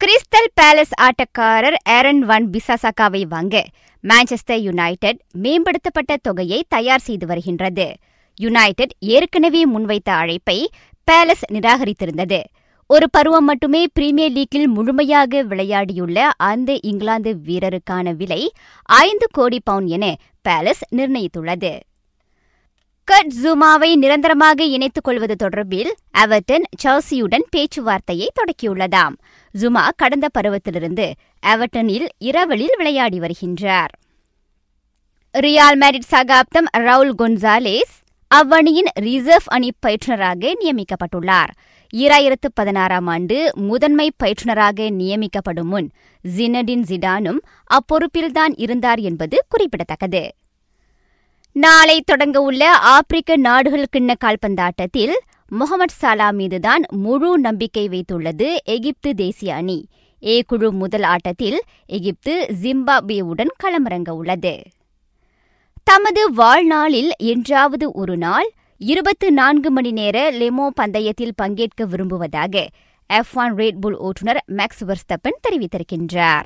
Crystal palace ஆட்டக்காரர் ஏரன் வன் பிசாசாக்காவை வாங்க Manchester United மேம்படுத்தப்பட்ட தொகையை தயார் செய்து வருகின்றது. யுனைடெட் ஏற்கனவே முன்வைத்த அழைப்பை பேலஸ் நிராகரித்திருந்தது. ஒரு பருவம் மட்டுமே பிரீமியர் லீக்கில் முழுமையாக விளையாடியுள்ள அந்த இங்கிலாந்து வீரருக்கான விலை ஐந்து கோடி பவுன் என பேலஸ் நிர்ணயித்துள்ளது. கட் ஜூமாவை நிரந்தரமாக இணைத்துக் கொள்வது தொடர்பில் அவர்டன் சர்சியுடன் பேச்சுவார்த்தையை தொடக்கியுள்ளதாம். ஜுமா கடந்த பருவத்திலிருந்து அவர்டனில் இரவலில் விளையாடி வருகின்றார். ரியால் மேரிட் சகாப்தம் ரவுல் கொன்சாலேஸ் அவ்வணியின் ரிசர்வ் அணி பயிற்றுநராக நியமிக்கப்பட்டுள்ளார். ஈராயிரத்து பதினாறாம் ஆண்டு முதன்மை பயிற்றுநராக நியமிக்கப்படும் முன் ஜினடின் ஜிடானும் அப்பொறுப்பில்தான் இருந்தார் என்பது குறிப்பிடத்தக்கது. நாளை தொடங்க உள்ள ஆப்பிரிக்க நாடுகள் கிண்ண கால்பந்தாட்டத்தில் முகமது சாலா மீதுதான் முழு நம்பிக்கை வைத்துள்ளது எகிப்து தேசிய அணி. ஏ குழு முதல் ஆட்டத்தில் எகிப்து ஜிம்பாப்வேவுடன் களமிறங்க உள்ளது. தமது வாழ்நாளில் என்றாவது ஒரு நாள் இருபத்து நான்கு மணி நேர லெமோ பந்தயத்தில் பங்கேற்க விரும்புவதாக எஃப் ஒன் ரேட்புல் ஓட்டுநர் மேக்ஸ் வெர்ஸ்தப்பன் தெரிவித்திருக்கின்றார்.